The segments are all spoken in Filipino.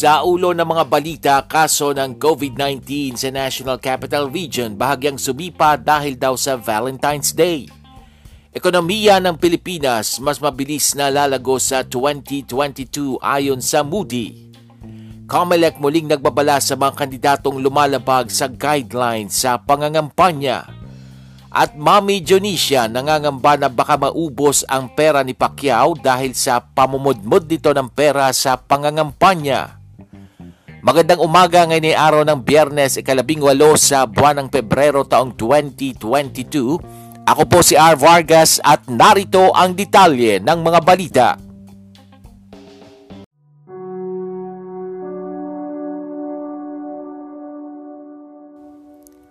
Sa ulo ng mga balita, kaso ng COVID-19 sa National Capital Region bahagyang sumipa dahil daw sa Valentine's Day. Ekonomiya ng Pilipinas mas mabilis na lalago sa 2022 ayon sa Moody. COMELEC muling nagbabala sa mga kandidatong lumalabag sa guidelines sa pangangampanya. At Mami Dionisia nangangamba na baka maubos ang pera ni Pacquiao dahil sa pamumudmud dito ng pera sa pangangampanya. Magandang umaga ngayon ay araw ng biyernes ikalabing walo sa buwan ng Pebrero taong 2022. Ako po si R. Vargas at narito ang detalye ng mga balita.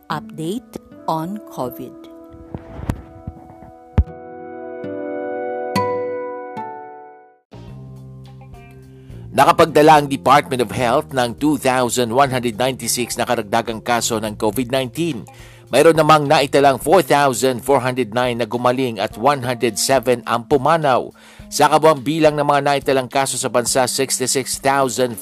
Update on COVID. Nakapagdala ang Department of Health ng 2,196 na karagdagang kaso ng COVID-19. Mayroon namang naitalang 4,409 na gumaling at 107 ang pumanaw. Sa kabuang bilang ng mga naitalang kaso sa bansa, 66,588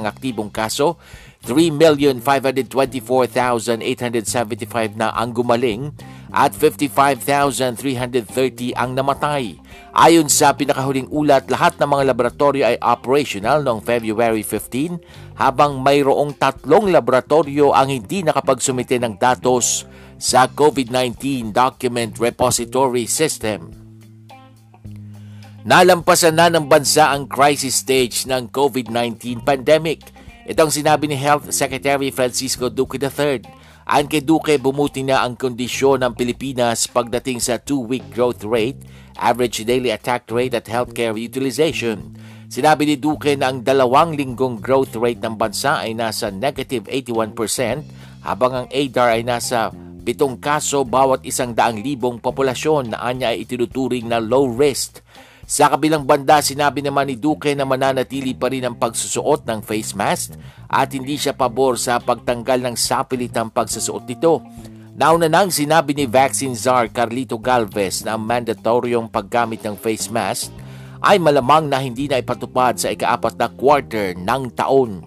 ang aktibong kaso, 3,524,875 na ang gumaling at 55,330 ang namatay. Ayon sa pinakahuling ulat, lahat ng mga laboratorio ay operational noong February 15 habang mayroong tatlong laboratorio ang hindi nakapagsumite ng datos sa COVID-19 Document Repository System. Nalampasan na ng bansa ang crisis stage ng COVID-19 pandemic. Itong sinabi ni Health Secretary Francisco Duque III. Ayon kay Duque, bumuti na ang kondisyon ng Pilipinas pagdating sa two-week growth rate average daily attack rate at healthcare utilization. Sinabi ni Duque na ang dalawang linggong growth rate ng bansa ay nasa negative 81% habang ang ADAR ay nasa pitong kaso bawat isang daang libong populasyon na anya ay itinuturing na low risk. Sa kabilang banda, sinabi naman ni Duque na mananatili pa rin ang pagsusuot ng face mask at hindi siya pabor sa pagtanggal ng sapilitang pagsusuot nito. Nauna nang sinabi ni Vaccine Czar Carlito Galvez na ang mandatoryong paggamit ng face mask ay malamang na hindi na ipatupad sa ikaapat na quarter ng taon.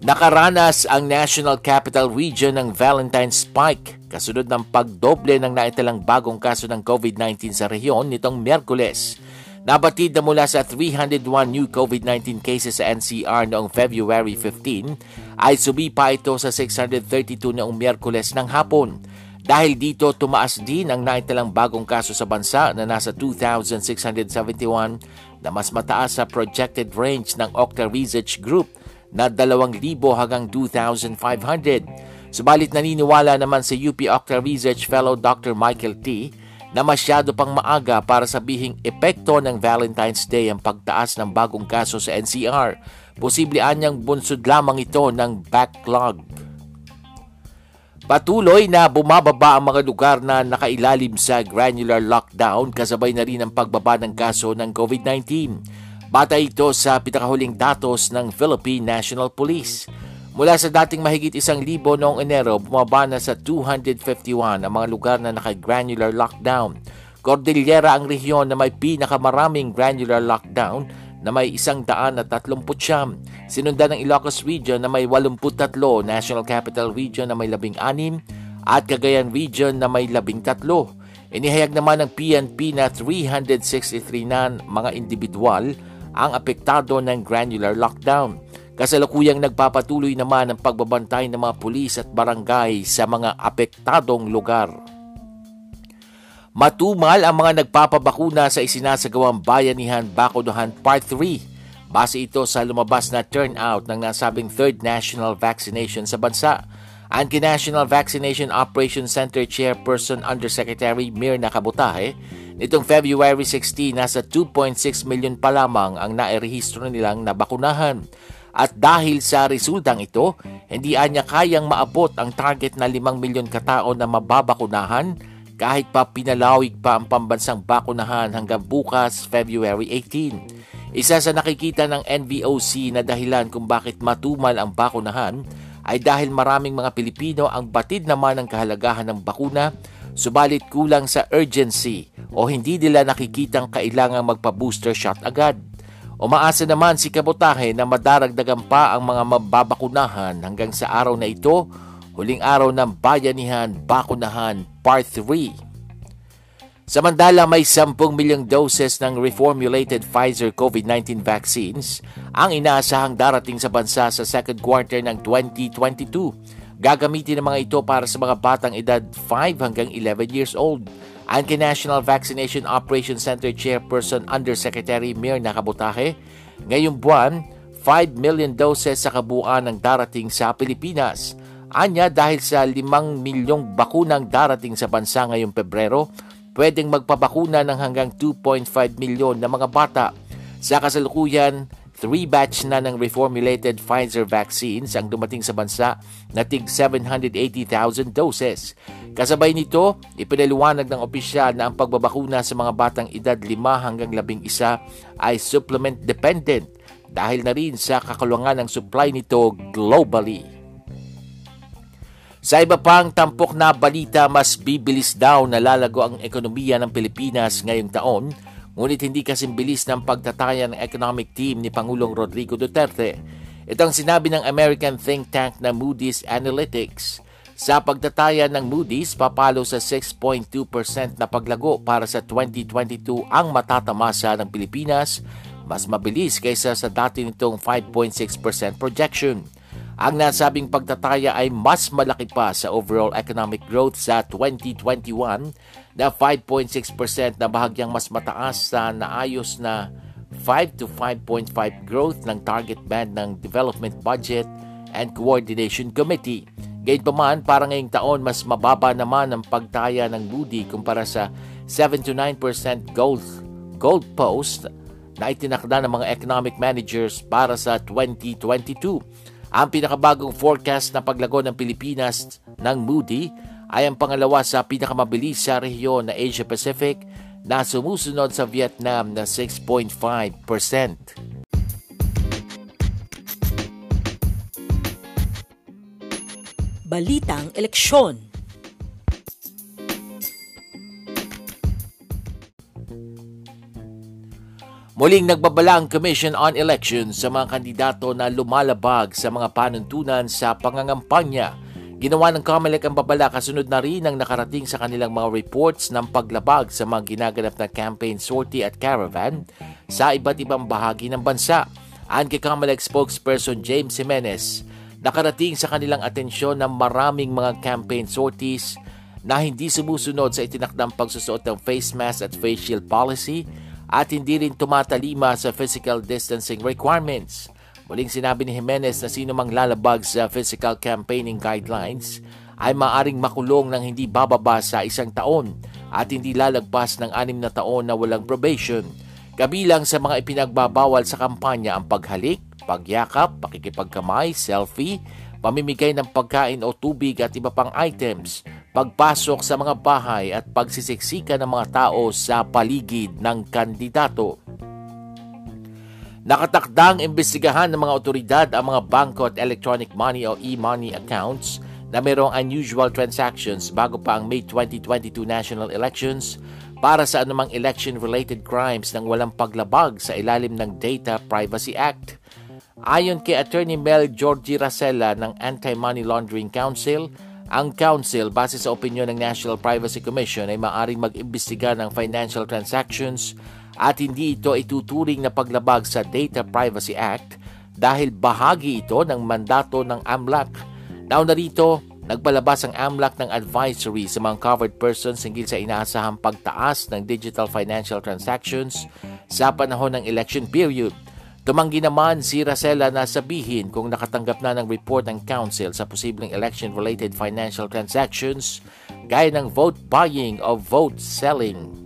Nakaranas ang National Capital Region ng Valentine Spike kasunod ng pagdoble ng naitalang bagong kaso ng COVID-19 sa rehiyon nitong Miyerkules. Nabatid na mula sa 301 new COVID-19 cases sa NCR noong February 15 ay sumipa ito sa 632 noong Miyerkules ng hapon. Dahil dito tumaas din ang naitalang bagong kaso sa bansa na nasa 2,671 na mas mataas sa projected range ng Octa Research Group na 2,000 hanggang 2,500. Subalit naniniwala naman sa UP Octa Research Fellow Dr. Michael T na masyado pang maaga para sabihing epekto ng Valentine's Day ang pagtaas ng bagong kaso sa NCR. Posible anyang bunsod lamang ito ng backlog. Patuloy na bumababa ang mga lugar na nakailalim sa granular lockdown kasabay na rin ang pagbaba ng kaso ng COVID-19. Bata ito sa pinakahuling datos ng Philippine National Police. Mula sa dating mahigit isang libo noong Enero, bumaba na sa 251 ang mga lugar na naka-granular lockdown. Cordillera ang rehiyon na may pinakamaraming granular lockdown na may isang daan at tatlumput siyam. Sinundan ng Ilocos Region na may 83, National Capital Region na may 16, at Cagayan Region na may 13. Inihayag naman ng PNP na 363 na mga individual ang apektado ng granular lockdown. Kasalukuyang nagpapatuloy naman ang pagbabantay ng mga pulis at barangay sa mga apektadong lugar. Matumal ang mga nagpapabakuna sa isinasagawang Bayanihan Bakuduhan Part 3 base ito sa lumabas na turnout ng nasabing third national vaccination sa bansa. Ang National Vaccination Operations Center Chairperson Undersecretary Mirna Kabutahe Nitong February 16, nasa 2.6 million pa lamang ang nairehistro nilang nabakunahan. At dahil sa resultang ito, hindi anya kayang maabot ang target na 5 milyon katao na mababakunahan kahit pa pinalawig pa ang pambansang bakunahan hanggang bukas February 18. Isa sa nakikita ng NVOC na dahilan kung bakit matumal ang bakunahan ay dahil maraming mga Pilipino ang batid naman ng kahalagahan ng bakuna subalit kulang sa urgency o hindi nila nakikitang kailangang magpa-booster shot agad. Umaasa naman si Kabotahe na madaragdagan pa ang mga mababakunahan hanggang sa araw na ito, huling araw ng Bayanihan Bakunahan Part 3. Samantala may 10 milyong doses ng reformulated Pfizer COVID-19 vaccines ang inaasahang darating sa bansa sa second quarter ng 2022. Gagamitin ng mga ito para sa mga batang edad 5 hanggang 11 years old ang National Vaccination Operations Center Chairperson Undersecretary Mirna Kabutahe, ngayong buwan, 5 million doses sa kabuuan ng darating sa Pilipinas. Anya dahil sa 5 milyong bakunang darating sa bansa ngayong Pebrero, pwedeng magpabakuna ng hanggang 2.5 milyon na mga bata. Sa kasalukuyan, 3 batch na ng reformulated Pfizer vaccines ang dumating sa bansa na tig 780,000 doses. Kasabay nito, ipinaliwanag ng opisyal na ang pagbabakuna sa mga batang edad 5 hanggang 11 ay supplement dependent dahil na rin sa kakulangan ng supply nito globally. Sa iba pang tampok na balita, mas bibilis daw na lalago ang ekonomiya ng Pilipinas ngayong taon Ngunit hindi kasing bilis ng pagtataya ng economic team ni Pangulong Rodrigo Duterte. Ito ang sinabi ng American think tank na Moody's Analytics. Sa pagtataya ng Moody's, papalo sa 6.2% na paglago para sa 2022 ang matatamasa ng Pilipinas, mas mabilis kaysa sa dati nitong 5.6% projection. Ang nasabing pagtataya ay mas malaki pa sa overall economic growth sa 2021 na 5.6% na bahagyang mas mataas sa naayos na 5 to 5.5 growth ng target band ng Development Budget and Coordination Committee. Gayunpaman, para ngayong taon, mas mababa naman ang pagtaya ng Moody kumpara sa 7 to 9% gold, gold post na itinakda ng mga economic managers para sa 2022. Ang pinakabagong forecast na paglago ng Pilipinas ng Moody ay ang pangalawa sa pinakamabilis sa rehiyon na Asia Pacific na sumusunod sa Vietnam na 6.5%. Balitang Eleksyon Muling nagbabala ang Commission on Elections sa mga kandidato na lumalabag sa mga panuntunan sa pangangampanya. Ginawa ng COMELEC ang babala kasunod na rin ang nakarating sa kanilang mga reports ng paglabag sa mga ginaganap na campaign sortie at caravan sa iba't ibang bahagi ng bansa. Ang kay COMELEC spokesperson James Jimenez, nakarating sa kanilang atensyon ng maraming mga campaign sorties na hindi sumusunod sa itinakdang pagsusuot ng face mask at face shield policy at hindi rin tumatalima sa physical distancing requirements. Muling sinabi ni Jimenez na sino mang lalabag sa physical campaigning guidelines ay maaring makulong ng hindi bababa sa isang taon at hindi lalagpas ng anim na taon na walang probation. Kabilang sa mga ipinagbabawal sa kampanya ang paghalik, pagyakap, pakikipagkamay, selfie, pamimigay ng pagkain o tubig at iba pang items pagpasok sa mga bahay at pagsisiksika ng mga tao sa paligid ng kandidato. Nakatakdang imbestigahan ng mga otoridad ang mga bangko at electronic money o e-money accounts na mayroong unusual transactions bago pa ang May 2022 national elections para sa anumang election-related crimes nang walang paglabag sa ilalim ng Data Privacy Act. Ayon kay Attorney Mel Georgie Racela ng Anti-Money Laundering Council, ang Council, base sa opinyon ng National Privacy Commission, ay maaring mag-imbestiga ng financial transactions at hindi ito ituturing na paglabag sa Data Privacy Act dahil bahagi ito ng mandato ng AMLAC. Nauna rito, nagpalabas ang AMLAC ng advisory sa mga covered persons hinggil sa inaasahang pagtaas ng digital financial transactions sa panahon ng election period – Tumanggi naman si Racela na sabihin kung nakatanggap na ng report ng Council sa posibleng election-related financial transactions gaya ng vote buying o vote selling.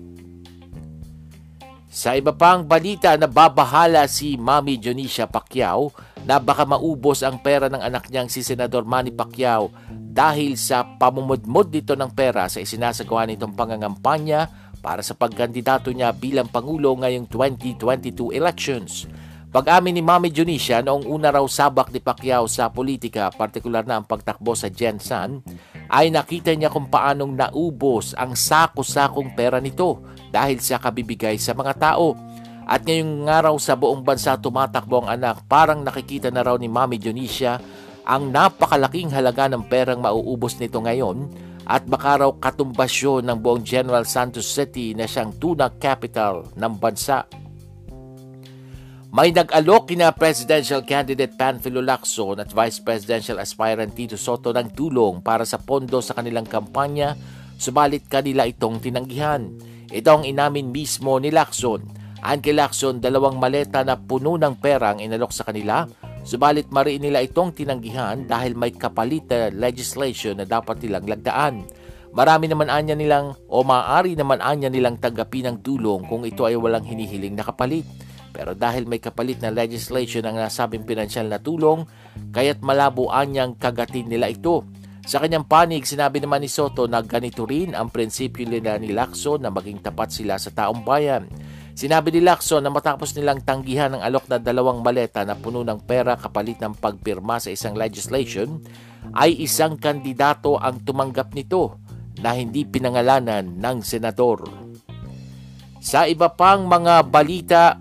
Sa iba pang balita, nababahala si Mami Dionisia Pacquiao na baka maubos ang pera ng anak niyang si Senador Manny Pacquiao dahil sa pamumudmod dito ng pera sa isinasagawa nitong pangangampanya para sa pagkandidato niya bilang Pangulo ngayong 2022 elections. Pag-amin ni Mami Dionisia noong una raw sabak ni Pacquiao sa politika, partikular na ang pagtakbo sa Jensan, ay nakita niya kung paanong naubos ang sako-sakong pera nito dahil sa kabibigay sa mga tao. At ngayong araw sa buong bansa tumatakbo ang anak, parang nakikita na raw ni Mami Dionisia ang napakalaking halaga ng perang mauubos nito ngayon at baka raw katumbasyon ng buong General Santos City na siyang tuna capital ng bansa. May nag-alok kina presidential candidate Panfilo Lacson at vice presidential aspirant Tito Soto ng tulong para sa pondo sa kanilang kampanya, subalit kanila itong tinanggihan. Ito ang inamin mismo ni Lacson. Ang kay Lacson, dalawang maleta na puno ng pera ang inalok sa kanila, subalit mariin nila itong tinanggihan dahil may kapalit na legislation na dapat nilang lagdaan. Marami naman anya nilang o maaari naman anya nilang tanggapin ng tulong kung ito ay walang hinihiling na kapalit. Pero dahil may kapalit na legislation ang nasabing pinansyal na tulong, kaya't malabo anyang kagatin nila ito. Sa kanyang panig, sinabi naman ni Soto na ganito rin ang prinsipyo nila ni Lacson na maging tapat sila sa taong bayan. Sinabi ni Lacson na matapos nilang tanggihan ang alok na dalawang maleta na puno ng pera kapalit ng pagpirma sa isang legislation, ay isang kandidato ang tumanggap nito na hindi pinangalanan ng senador. Sa iba pang mga balita,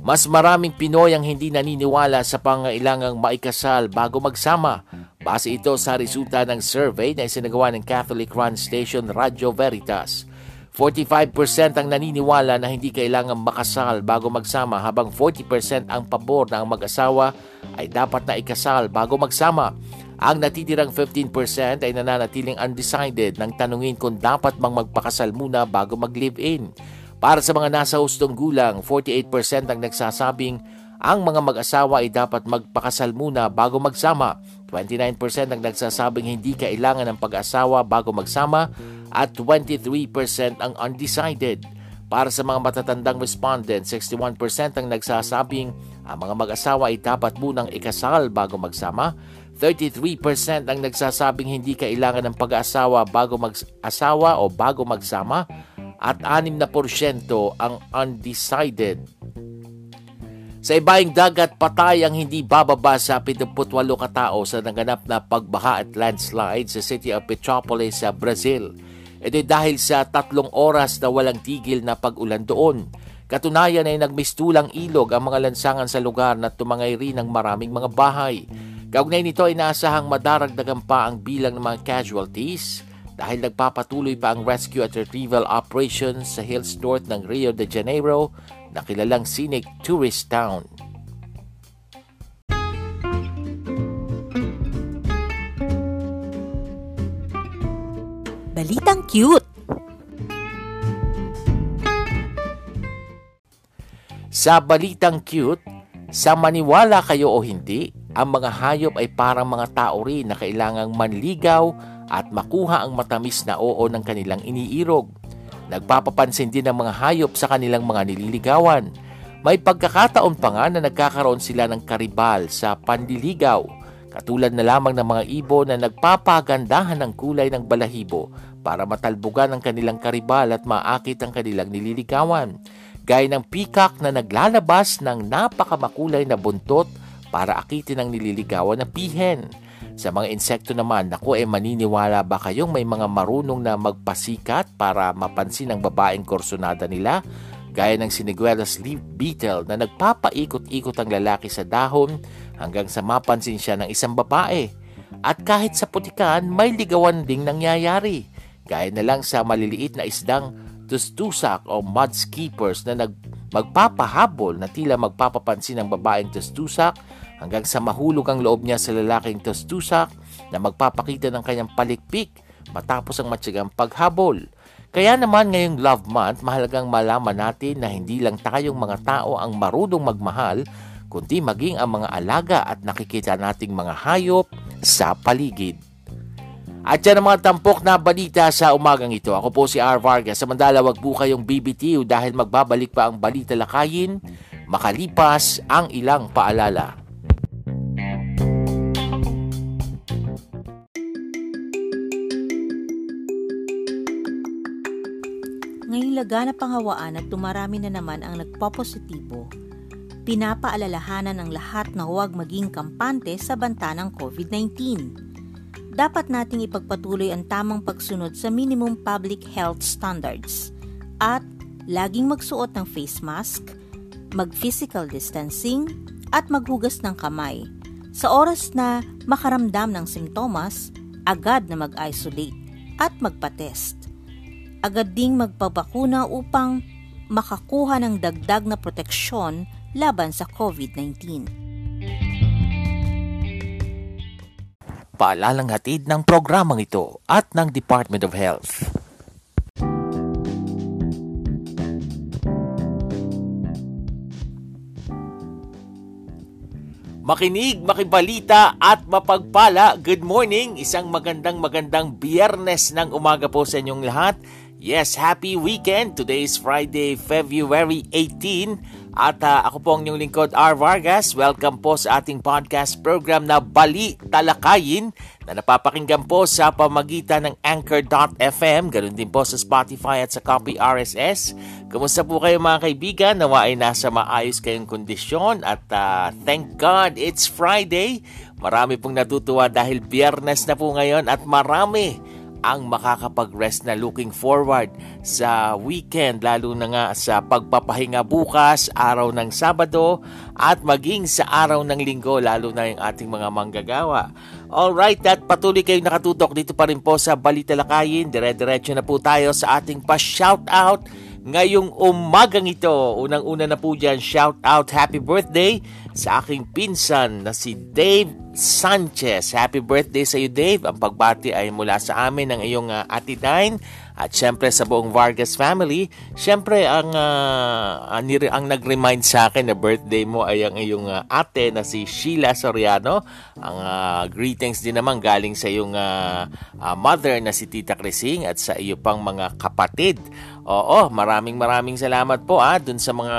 mas maraming Pinoy ang hindi naniniwala sa pangailangang maikasal bago magsama. Base ito sa resulta ng survey na isinagawa ng Catholic Run Station Radio Veritas. 45% ang naniniwala na hindi kailangang makasal bago magsama habang 40% ang pabor na ang mag-asawa ay dapat na ikasal bago magsama. Ang natitirang 15% ay nananatiling undecided nang tanungin kung dapat bang magpakasal muna bago mag-live-in. Para sa mga nasa hustong gulang, 48% ang nagsasabing ang mga mag-asawa ay dapat magpakasal muna bago magsama. 29% ang nagsasabing hindi kailangan ng pag-asawa bago magsama at 23% ang undecided. Para sa mga matatandang respondent, 61% ang nagsasabing ang mga mag-asawa ay dapat munang ikasal bago magsama. 33% ang nagsasabing hindi kailangan ng pag-asawa bago mag-asawa o bago magsama at 6% ang undecided. Sa ibaing dagat, patay ang hindi bababa sa 78 katao sa naganap na pagbaha at landslide sa City of Petropolis sa Brazil. Ito dahil sa tatlong oras na walang tigil na pag-ulan doon. Katunayan ay nagmistulang ilog ang mga lansangan sa lugar na tumangay rin ng maraming mga bahay. Kaugnay nito ay inaasahang madaragdagan pa ang bilang ng mga casualties dahil nagpapatuloy pa ang rescue at retrieval operations sa hills north ng Rio de Janeiro na kilalang scenic tourist town. Balitang cute! Sa balitang cute, sa maniwala kayo o hindi, ang mga hayop ay parang mga tao rin na kailangang manligaw at makuha ang matamis na oo ng kanilang iniirog. Nagpapapansin din ng mga hayop sa kanilang mga nililigawan. May pagkakataon pa nga na nagkakaroon sila ng karibal sa pandiligaw, katulad na lamang ng mga ibon na nagpapagandahan ng kulay ng balahibo para matalbugan ang kanilang karibal at maakit ang kanilang nililigawan, gaya ng peacock na naglalabas ng napakamakulay na buntot para akitin ang nililigawan na pihen. Sa mga insekto naman, naku eh maniniwala ba kayong may mga marunong na magpasikat para mapansin ang babaeng korsonada nila? Gaya ng siniguelas leaf beetle na nagpapaikot-ikot ang lalaki sa dahon hanggang sa mapansin siya ng isang babae. At kahit sa putikan, may ligawan ding nangyayari. Gaya na lang sa maliliit na isdang tustusak o mud skippers na nag magpapahabol na tila magpapapansin ng babaeng tustusak hanggang sa mahulog ang loob niya sa lalaking tustusak na magpapakita ng kanyang palikpik matapos ang matyagang paghabol. Kaya naman ngayong Love Month, mahalagang malaman natin na hindi lang tayong mga tao ang marunong magmahal, kundi maging ang mga alaga at nakikita nating mga hayop sa paligid. At yan ang mga tampok na balita sa umagang ito. Ako po si R. Vargas. Samantala, wag po kayong BBTU dahil magbabalik pa ang balita lakayin makalipas ang ilang paalala. Ngayong laganap ang hawaan at tumarami na naman ang nagpopositibo, pinapaalalahanan ng lahat na huwag maging kampante sa banta ng COVID-19 dapat nating ipagpatuloy ang tamang pagsunod sa minimum public health standards at laging magsuot ng face mask, mag-physical distancing, at maghugas ng kamay. Sa oras na makaramdam ng simptomas, agad na mag-isolate at magpa-test. Agad ding magpabakuna upang makakuha ng dagdag na proteksyon laban sa COVID-19. Paalalang hatid ng programang ito at ng Department of Health. Makinig, makibalita at mapagpala. Good morning. Isang magandang magandang biyernes ng umaga po sa inyong lahat. Yes, happy weekend. Today is Friday, February 18. At uh, ako po ang inyong lingkod, R. Vargas. Welcome po sa ating podcast program na Bali Talakayin na napapakinggan po sa pamagitan ng Anchor.fm, ganun din po sa Spotify at sa Copy RSS. Kumusta po kayo mga kaibigan? Nawa ay nasa maayos kayong kondisyon at uh, thank God it's Friday. Marami pong natutuwa dahil biyernes na po ngayon at marami ang makakapag-rest na looking forward sa weekend lalo na nga sa pagpapahinga bukas, araw ng Sabado at maging sa araw ng Linggo lalo na yung ating mga manggagawa. Alright, at patuloy kayong nakatutok dito pa rin po sa Balita Lakayin. Dire-diretso na po tayo sa ating pa-shoutout ngayong umagang ito. Unang-una na po dyan, shout out happy birthday sa aking pinsan na si Dave Sanchez. Happy birthday sa iyo Dave. Ang pagbati ay mula sa amin ng iyong uh, Ate Dine at syempre sa buong Vargas family, syempre ang uh, ang, ang nag-remind sa akin na birthday mo ay ang iyong uh, ate na si Sheila Soriano. Ang uh, greetings din naman galing sa iyong uh, uh, mother na si Tita Crising at sa iyo pang mga kapatid. Oo, maraming maraming salamat po ah dun sa mga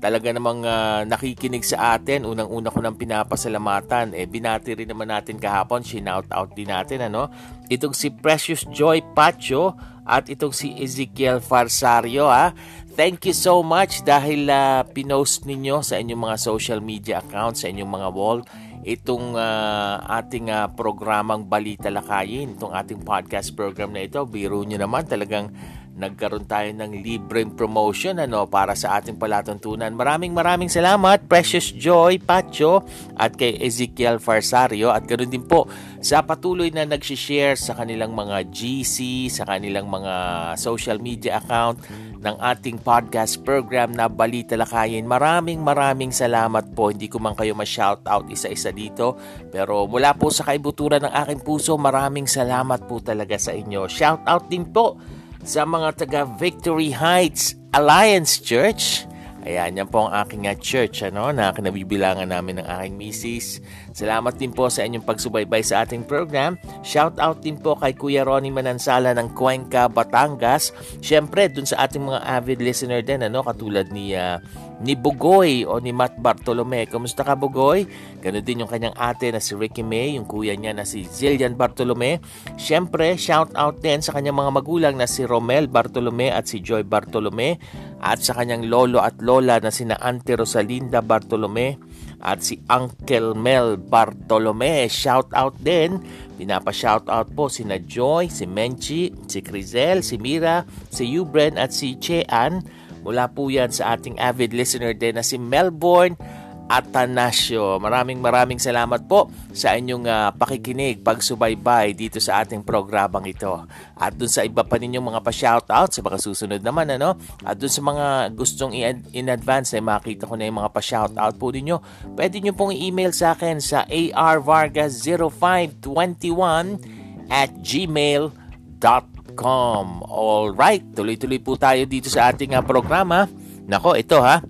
talaga namang uh, nakikinig sa atin. Unang-una ko nang pinapasalamatan. Eh, binati rin naman natin kahapon. Shinout out din natin. Ano? Itong si Precious Joy Pacho at itong si Ezekiel Farsario. Ha? Thank you so much dahil uh, pinost ninyo sa inyong mga social media accounts, sa inyong mga wall itong uh, ating uh, programang Balita Lakayin, itong ating podcast program na ito. Biro nyo naman talagang nagkaroon tayo ng libreng promotion ano para sa ating palatuntunan. Maraming maraming salamat Precious Joy Pacho at kay Ezekiel Farsario at ganoon din po sa patuloy na nag-share sa kanilang mga GC, sa kanilang mga social media account ng ating podcast program na Balita Lakayin. Maraming maraming salamat po. Hindi ko man kayo ma-shout out isa-isa dito. Pero mula po sa kaibuturan ng aking puso, maraming salamat po talaga sa inyo. Shout out din po sa mga taga Victory Heights Alliance Church. Ayan, yan po ang aking uh, church ano, na kinabibilangan namin ng aking misis. Salamat din po sa inyong pagsubaybay sa ating program. Shout out din po kay Kuya Ronnie Manansala ng Cuenca, Batangas. Siyempre, dun sa ating mga avid listener din, ano, katulad ni uh, ni Bugoy o ni Matt Bartolome. Kumusta ka Bugoy? Ganon din yung kanyang ate na si Ricky May, yung kuya niya na si Zillian Bartolome. Siyempre, shout out din sa kanyang mga magulang na si Romel Bartolome at si Joy Bartolome at sa kanyang lolo at lola na sina Auntie Rosalinda Bartolome at si Uncle Mel Bartolome. Shout out din. Pinapa-shout out po si Joy, si Menchi, si Crizel, si Mira, si Ubren at si Chean Mula po yan sa ating avid listener din na si Melbourne Atanasio. Maraming maraming salamat po sa inyong uh, pakikinig, pagsubaybay dito sa ating programang ito. At dun sa iba pa ninyong mga pa-shoutout sa mga susunod naman, ano? At dun sa mga gustong in advance na makita ko na yung mga pa-shoutout po ninyo, pwede nyo pong i-email sa akin sa arvargas0521 at gmail.com. Alright, tuloy-tuloy po tayo dito sa ating uh, programa. Nako, ito ha,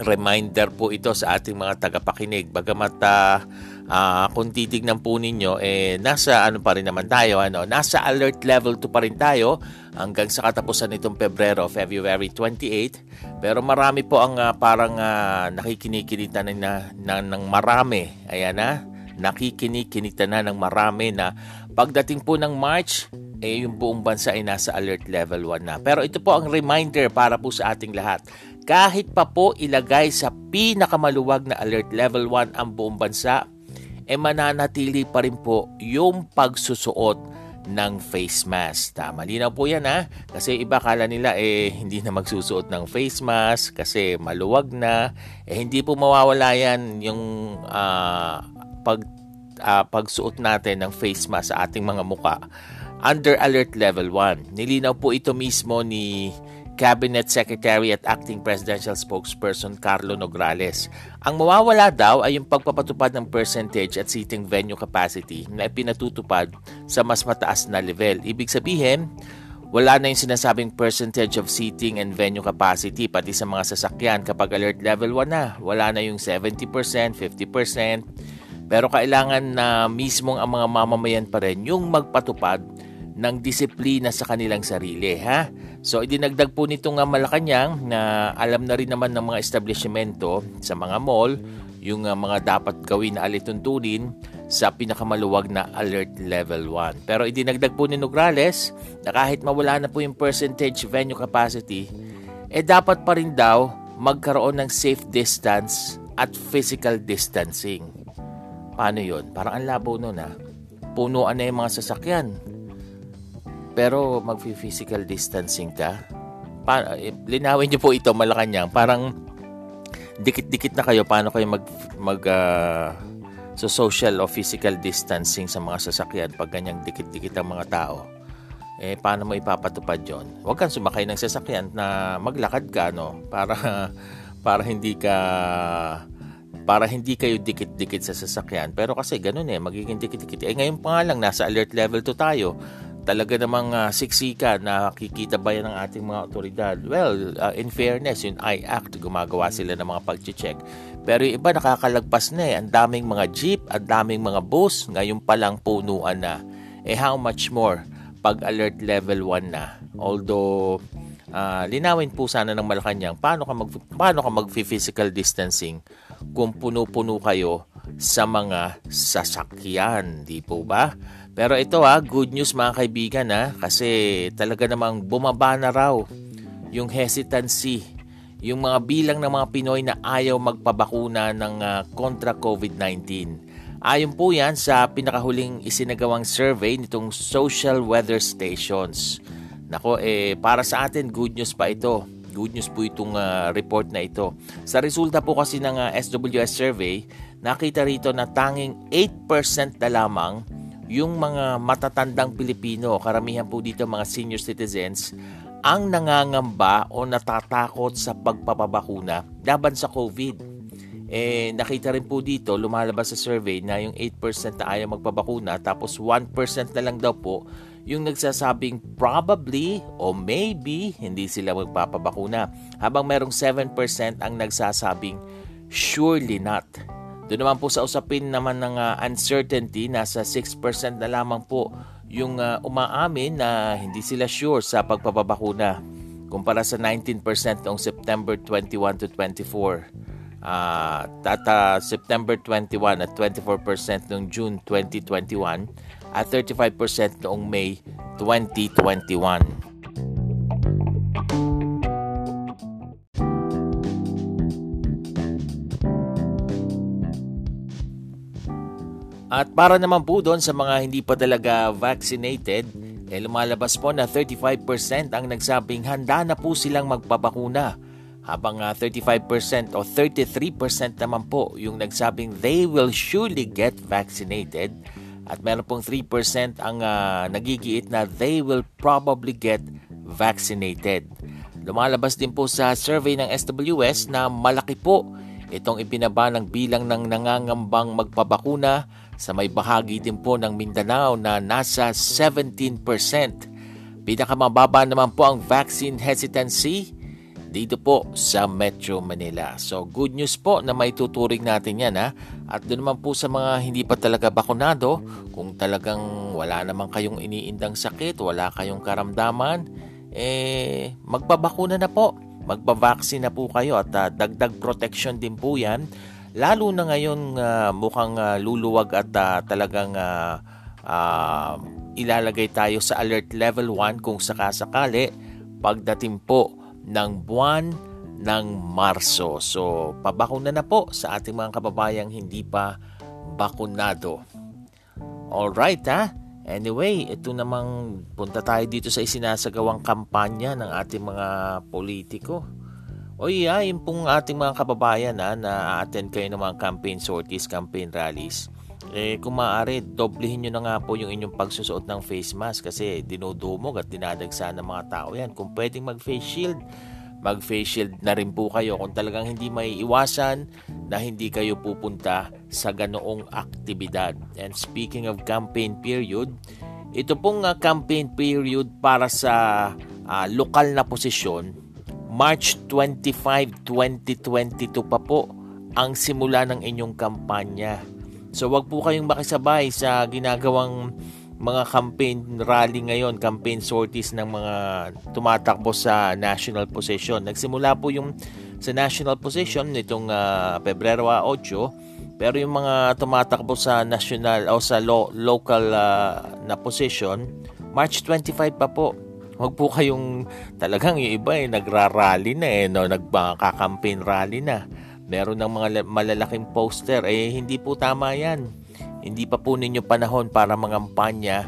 reminder po ito sa ating mga tagapakinig. Bagamat uh, uh, kung titignan po ninyo, eh, nasa ano pa rin naman tayo, ano, nasa alert level 2 pa rin tayo hanggang sa katapusan nitong Pebrero, February 28. Pero marami po ang uh, parang uh, nakikinikilita na, na, na, ng marami. Ayan na, nakikinikilita na ng marami na pagdating po ng March, eh yung buong bansa ay nasa alert level 1 na. Pero ito po ang reminder para po sa ating lahat. Kahit pa po ilagay sa pinakamaluwag na alert level 1 ang buong bansa, eh mananatili pa rin po yung pagsusuot ng face mask. Tama, linaw po yan ha. Kasi iba kala nila eh hindi na magsusuot ng face mask kasi maluwag na. Eh hindi po mawawala yan yung uh, pag, uh, pagsuot natin ng face mask sa ating mga muka under alert level 1. Nilinaw po ito mismo ni Cabinet Secretary at Acting Presidential Spokesperson Carlo Nograles. Ang mawawala daw ay yung pagpapatupad ng percentage at seating venue capacity na ipinatutupad sa mas mataas na level. Ibig sabihin, wala na yung sinasabing percentage of seating and venue capacity pati sa mga sasakyan kapag alert level 1 na. Wala na yung 70%, 50%. Pero kailangan na mismong ang mga mamamayan pa rin yung magpatupad ng disiplina sa kanilang sarili. Ha? So idinagdag po nito nga Malacanang na alam na rin naman ng mga establishmento sa mga mall yung uh, mga dapat gawin na alituntunin sa pinakamaluwag na alert level 1. Pero idinagdag po ni Nograles na kahit mawala na po yung percentage venue capacity, eh dapat pa rin daw magkaroon ng safe distance at physical distancing. Paano yon? Parang ang labo nun ha. Punuan na yung mga sasakyan pero mag-physical distancing ka. Pa, eh, linawin niyo po ito Malacanang. Parang dikit-dikit na kayo paano kayo mag mag uh, so social o physical distancing sa mga sasakyan pag ganyang dikit-dikit ang mga tao. Eh paano mo ipapatupad 'yon? Huwag kang sumakay ng sasakyan na maglakad ka no para para hindi ka para hindi kayo dikit-dikit sa sasakyan. Pero kasi ganun eh, magiging dikit-dikit. Eh ngayon pa nga lang, nasa alert level 2 tayo talaga namang uh, siksika na kikita ba yan ng ating mga otoridad? Well, uh, in fairness, yung I-Act, gumagawa sila ng mga pag-check. Pero yung iba nakakalagpas na eh. Ang daming mga jeep, ang daming mga bus, ngayon pa lang punuan na. Eh how much more pag alert level 1 na? Although, uh, linawin po sana ng Malacanang, paano ka, mag, paano ka mag-physical distancing kung puno-puno kayo sa mga sasakyan, di po ba? Pero ito ha, good news mga kaibigan ha, kasi talaga namang bumaba na raw yung hesitancy, yung mga bilang ng mga Pinoy na ayaw magpabakuna ng uh, kontra COVID-19. Ayon po yan sa pinakahuling isinagawang survey nitong Social Weather Stations. Nako, eh, para sa atin, good news pa ito. Good news po itong uh, report na ito. Sa resulta po kasi ng uh, SWS survey, nakita rito na tanging 8% na lamang yung mga matatandang Pilipino, karamihan po dito mga senior citizens, ang nangangamba o natatakot sa pagpapabakuna laban sa COVID. Eh, nakita rin po dito, lumalabas sa survey na yung 8% na ayaw magpabakuna tapos 1% na lang daw po yung nagsasabing probably o maybe hindi sila magpapabakuna. Habang merong 7% ang nagsasabing surely not. Doon naman po sa usapin naman ng uh, uncertainty, nasa 6% na lamang po yung uh, umaamin na hindi sila sure sa pagpapabakuna kumpara sa 19% noong September 21 to 24. Uh, tata September 21 at 24% noong June 2021 at 35% noong May 2021. At para naman po doon sa mga hindi pa talaga vaccinated, eh lumalabas po na 35% ang nagsabing handa na po silang magpabakuna. Habang uh, ah, 35% o 33% naman po yung nagsabing they will surely get vaccinated. At meron pong 3% ang uh, nagigiit na they will probably get vaccinated. Lumalabas din po sa survey ng SWS na malaki po itong ipinaba ng bilang ng nangangambang magpabakuna sa may bahagi din po ng Mindanao na nasa 17%. Pinakamababa naman po ang vaccine hesitancy dito po sa Metro Manila. So good news po na may tuturing natin yan ha. At doon naman po sa mga hindi pa talaga bakunado, kung talagang wala naman kayong iniindang sakit, wala kayong karamdaman, eh magpabakuna na po. Magpavaksin na po kayo at uh, dagdag protection din po yan. Lalo na ngayon uh, mukhang uh, luluwag at uh, talagang uh, uh, ilalagay tayo sa alert level 1 kung sakasakali pagdating po ng buwan ng Marso. So, pabakuna na po sa ating mga kababayang hindi pa bakunado. Alright ha? Anyway, ito namang punta tayo dito sa isinasagawang kampanya ng ating mga politiko. O yun pong ating mga kababayan ha, na attend kayo ng mga campaign sorties, campaign rallies eh kung maaari, doblehin nyo na nga po yung inyong pagsusuot ng face mask kasi dinudumog at dinadagsa ng mga tao yan. Kung pwedeng mag face shield, mag face shield na rin po kayo kung talagang hindi may iwasan na hindi kayo pupunta sa ganoong aktibidad. And speaking of campaign period, ito pong uh, campaign period para sa uh, lokal na posisyon, March 25, 2022 pa po ang simula ng inyong kampanya So wag po kayong makisabay sa ginagawang mga campaign rally ngayon, campaign sorties ng mga tumatakbo sa national position. Nagsimula po yung sa national position nitong uh, Pebrero 8, pero yung mga tumatakbo sa national o sa lo- local uh, na position, March 25 pa po. Huwag po kayong talagang yung iba eh, nagra-rally na eh, no? nagkaka-campaign rally na meron ng mga malalaking poster, eh hindi po tama yan. Hindi pa po ninyo panahon para mangampanya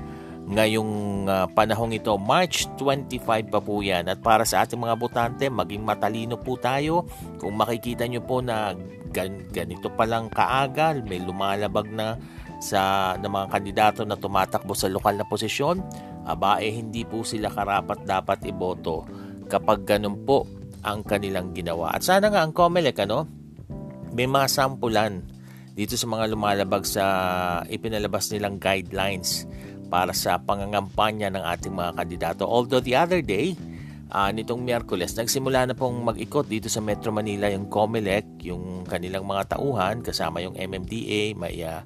ngayong uh, panahong ito. March 25 pa po yan. At para sa ating mga botante, maging matalino po tayo. Kung makikita nyo po na gan- ganito palang kaagal, may lumalabag na sa ng mga kandidato na tumatakbo sa lokal na posisyon, aba eh hindi po sila karapat dapat iboto kapag ganun po ang kanilang ginawa. At sana nga ang COMELEC ano, may mga sampulan dito sa mga lumalabag sa ipinalabas nilang guidelines para sa pangangampanya ng ating mga kandidato. Although the other day, uh, nitong Miyerkules, nagsimula na pong mag-ikot dito sa Metro Manila yung COMELEC, yung kanilang mga tauhan, kasama yung MMDA, may, uh,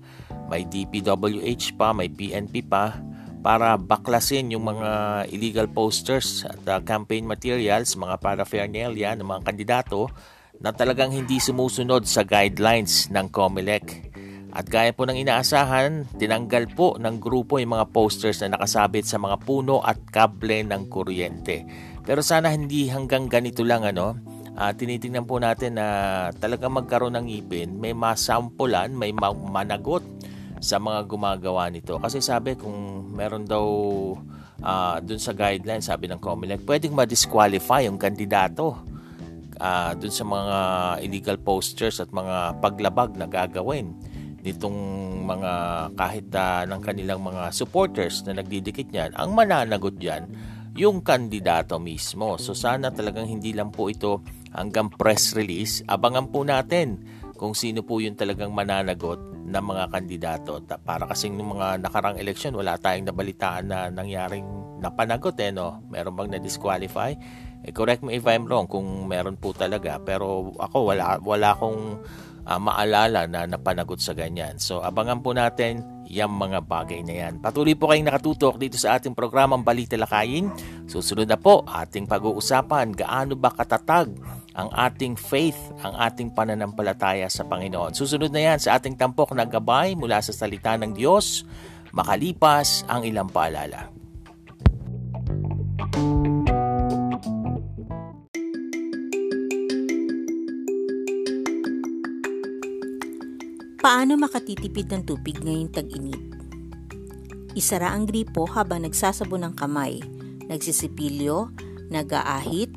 may DPWH pa, may PNP pa, para baklasin yung mga illegal posters at uh, campaign materials, mga paraphernalia ng mga kandidato na talagang hindi sumusunod sa guidelines ng COMELEC. At gaya po ng inaasahan, tinanggal po ng grupo yung mga posters na nakasabit sa mga puno at kable ng kuryente. Pero sana hindi hanggang ganito lang ano, uh, tinitingnan po natin na talagang magkaroon ng ipin, may masampulan, may managot sa mga gumagawa nito. Kasi sabi kung meron daw uh, dun sa guidelines, sabi ng COMELEC, pwedeng ma-disqualify yung kandidato uh, dun sa mga illegal posters at mga paglabag na gagawin nitong mga kahit uh, ng kanilang mga supporters na nagdidikit niyan, ang mananagot diyan yung kandidato mismo. So sana talagang hindi lang po ito hanggang press release. Abangan po natin kung sino po yung talagang mananagot ng mga kandidato. Para kasing ng mga nakarang election, wala tayong nabalitaan na nangyaring napanagot eh, no? Meron bang na-disqualify? Eh, correct me if I'm wrong kung meron po talaga. Pero ako, wala, wala akong uh, maalala na napanagot sa ganyan. So, abangan po natin yung mga bagay na yan. Patuloy po kayong nakatutok dito sa ating programang Balita Lakayin. Susunod na po ating pag-uusapan gaano ba katatag ang ating faith, ang ating pananampalataya sa Panginoon. Susunod na yan sa ating tampok na gabay mula sa salita ng Diyos, makalipas ang ilang paalala. Paano makatitipid ng tubig ngayong tag-init? Isara ang gripo habang nagsasabon ng kamay, nagsisipilyo, nag-aahit,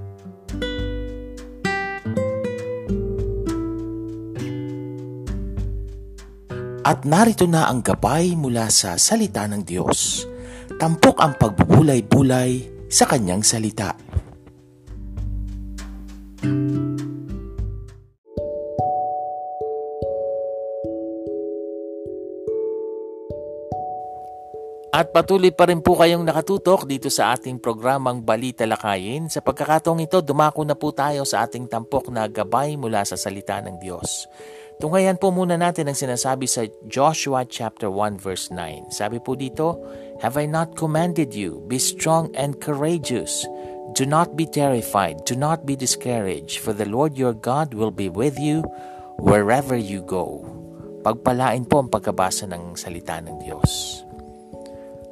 At narito na ang gabay mula sa salita ng Diyos. Tampok ang pagbubulay-bulay sa kanyang salita. At patuloy pa rin po kayong nakatutok dito sa ating programang Balita Lakayin. Sa pagkakataong ito, dumako na po tayo sa ating tampok na gabay mula sa salita ng Diyos. Tunghayan po muna natin ang sinasabi sa Joshua chapter 1 verse 9. Sabi po dito, Have I not commanded you, be strong and courageous. Do not be terrified, do not be discouraged, for the Lord your God will be with you wherever you go. Pagpalain po ang pagkabasa ng salita ng Diyos.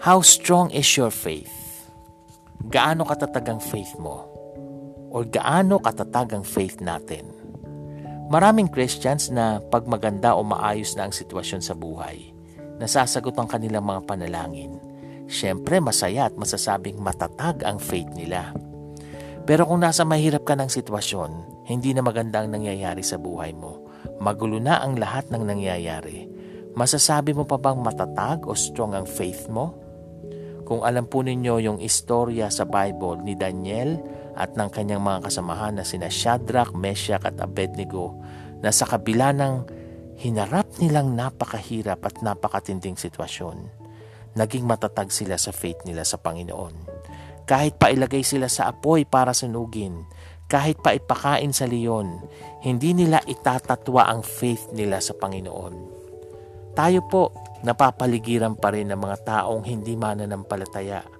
How strong is your faith? Gaano katatag ang faith mo? O gaano katatag ang faith natin? Maraming Christians na pag maganda o maayos na ang sitwasyon sa buhay, nasasagot ang kanilang mga panalangin. Siyempre masaya at masasabing matatag ang faith nila. Pero kung nasa mahirap ka ng sitwasyon, hindi na maganda ang nangyayari sa buhay mo, magulo na ang lahat ng nangyayari, masasabi mo pa bang matatag o strong ang faith mo? Kung alam po ninyo yung istorya sa Bible ni Daniel at ng kanyang mga kasamahan na sina Shadrach, Meshach at Abednego na sa kabila ng hinarap nilang napakahirap at napakatinding sitwasyon, naging matatag sila sa faith nila sa Panginoon. Kahit pa ilagay sila sa apoy para sunugin, kahit pa ipakain sa leon, hindi nila itatatwa ang faith nila sa Panginoon. Tayo po, napapaligiran pa rin ng mga taong hindi mananampalataya.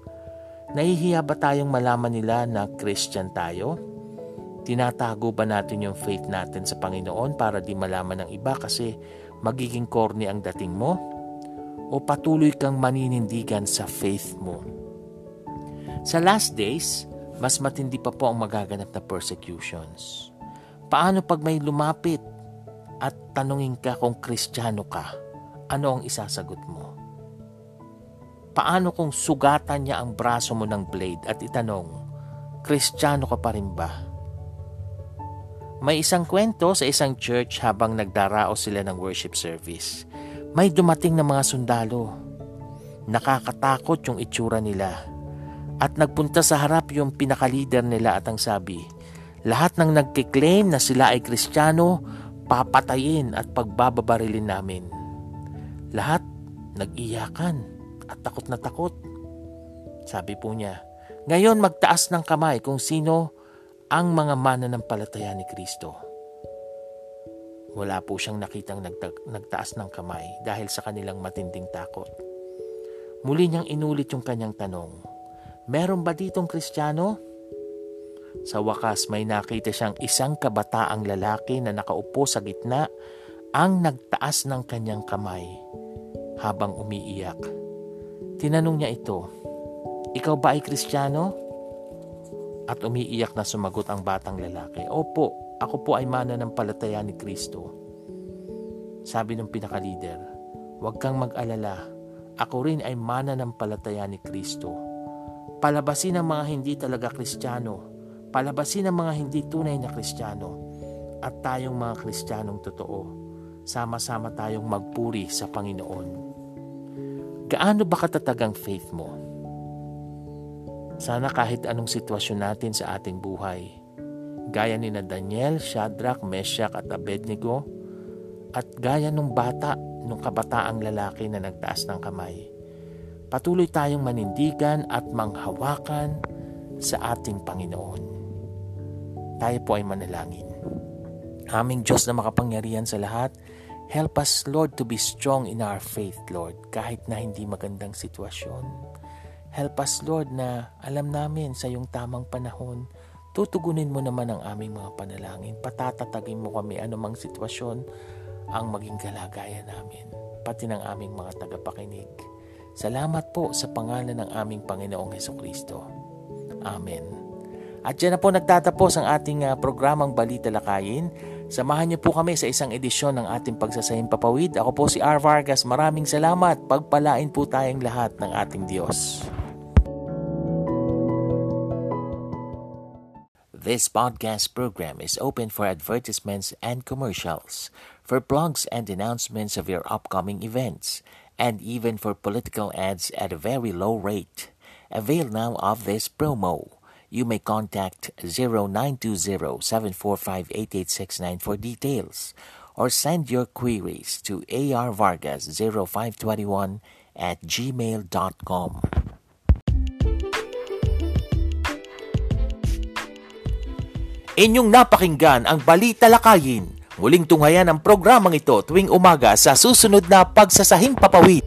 Nahihiya ba tayong malaman nila na Christian tayo? Tinatago ba natin yung faith natin sa Panginoon para di malaman ng iba kasi magiging corny ang dating mo? O patuloy kang maninindigan sa faith mo? Sa last days, mas matindi pa po ang magaganap na persecutions. Paano pag may lumapit at tanungin ka kung kristyano ka? ano ang isasagot mo? Paano kung sugatan niya ang braso mo ng blade at itanong, Kristiyano ka pa rin ba? May isang kwento sa isang church habang nagdarao sila ng worship service. May dumating na mga sundalo. Nakakatakot yung itsura nila. At nagpunta sa harap yung pinakalider nila at ang sabi, lahat ng nagkiklaim na sila ay kristyano, papatayin at pagbababarilin namin. Lahat nag-iyakan at takot na takot. Sabi po niya, ngayon magtaas ng kamay kung sino ang mga mananampalataya ni Kristo. Wala po siyang nakitang nagta- nagtaas ng kamay dahil sa kanilang matinding takot. Muli niyang inulit yung kanyang tanong, Meron ba ditong kristyano? Sa wakas may nakita siyang isang kabataang lalaki na nakaupo sa gitna ang nagtaas ng kanyang kamay habang umiiyak. Tinanong niya ito, Ikaw ba ay kristyano? At umiiyak na sumagot ang batang lalaki, Opo, ako po ay mana ng palataya ni Kristo. Sabi ng pinakalider, Huwag kang mag-alala, ako rin ay mana ng palataya ni Kristo. Palabasin ang mga hindi talaga kristyano, palabasin ang mga hindi tunay na kristyano, at tayong mga kristyanong totoo sama-sama tayong magpuri sa Panginoon. Gaano ba katatag ang faith mo? Sana kahit anong sitwasyon natin sa ating buhay, gaya ni na Daniel, Shadrach, Meshach at Abednego, at gaya nung bata, nung kabataang lalaki na nagtaas ng kamay, patuloy tayong manindigan at manghawakan sa ating Panginoon. Tayo po ay manalangin. Aming Diyos na makapangyarihan sa lahat, help us, Lord, to be strong in our faith, Lord, kahit na hindi magandang sitwasyon. Help us, Lord, na alam namin sa iyong tamang panahon, tutugunin mo naman ang aming mga panalangin. Patatatagin mo kami anumang sitwasyon ang maging kalagayan namin, pati ng aming mga tagapakinig. Salamat po sa pangalan ng aming Panginoong Heso Kristo. Amen. At dyan na po nagtatapos ang ating uh, programang Balita Lakayin. Samahan niyo po kami sa isang edisyon ng ating pagsasahing papawid. Ako po si R. Vargas. Maraming salamat. Pagpalain po tayong lahat ng ating Diyos. This podcast program is open for advertisements and commercials, for blogs and announcements of your upcoming events, and even for political ads at a very low rate. Avail now of this promo. You may contact 0920-745-8869 for details or send your queries to arvargas0521 at gmail.com. Inyong napakinggan ang Balita Lakayin. Muling tunghayan ang programang ito tuwing umaga sa susunod na pagsasahing papawid.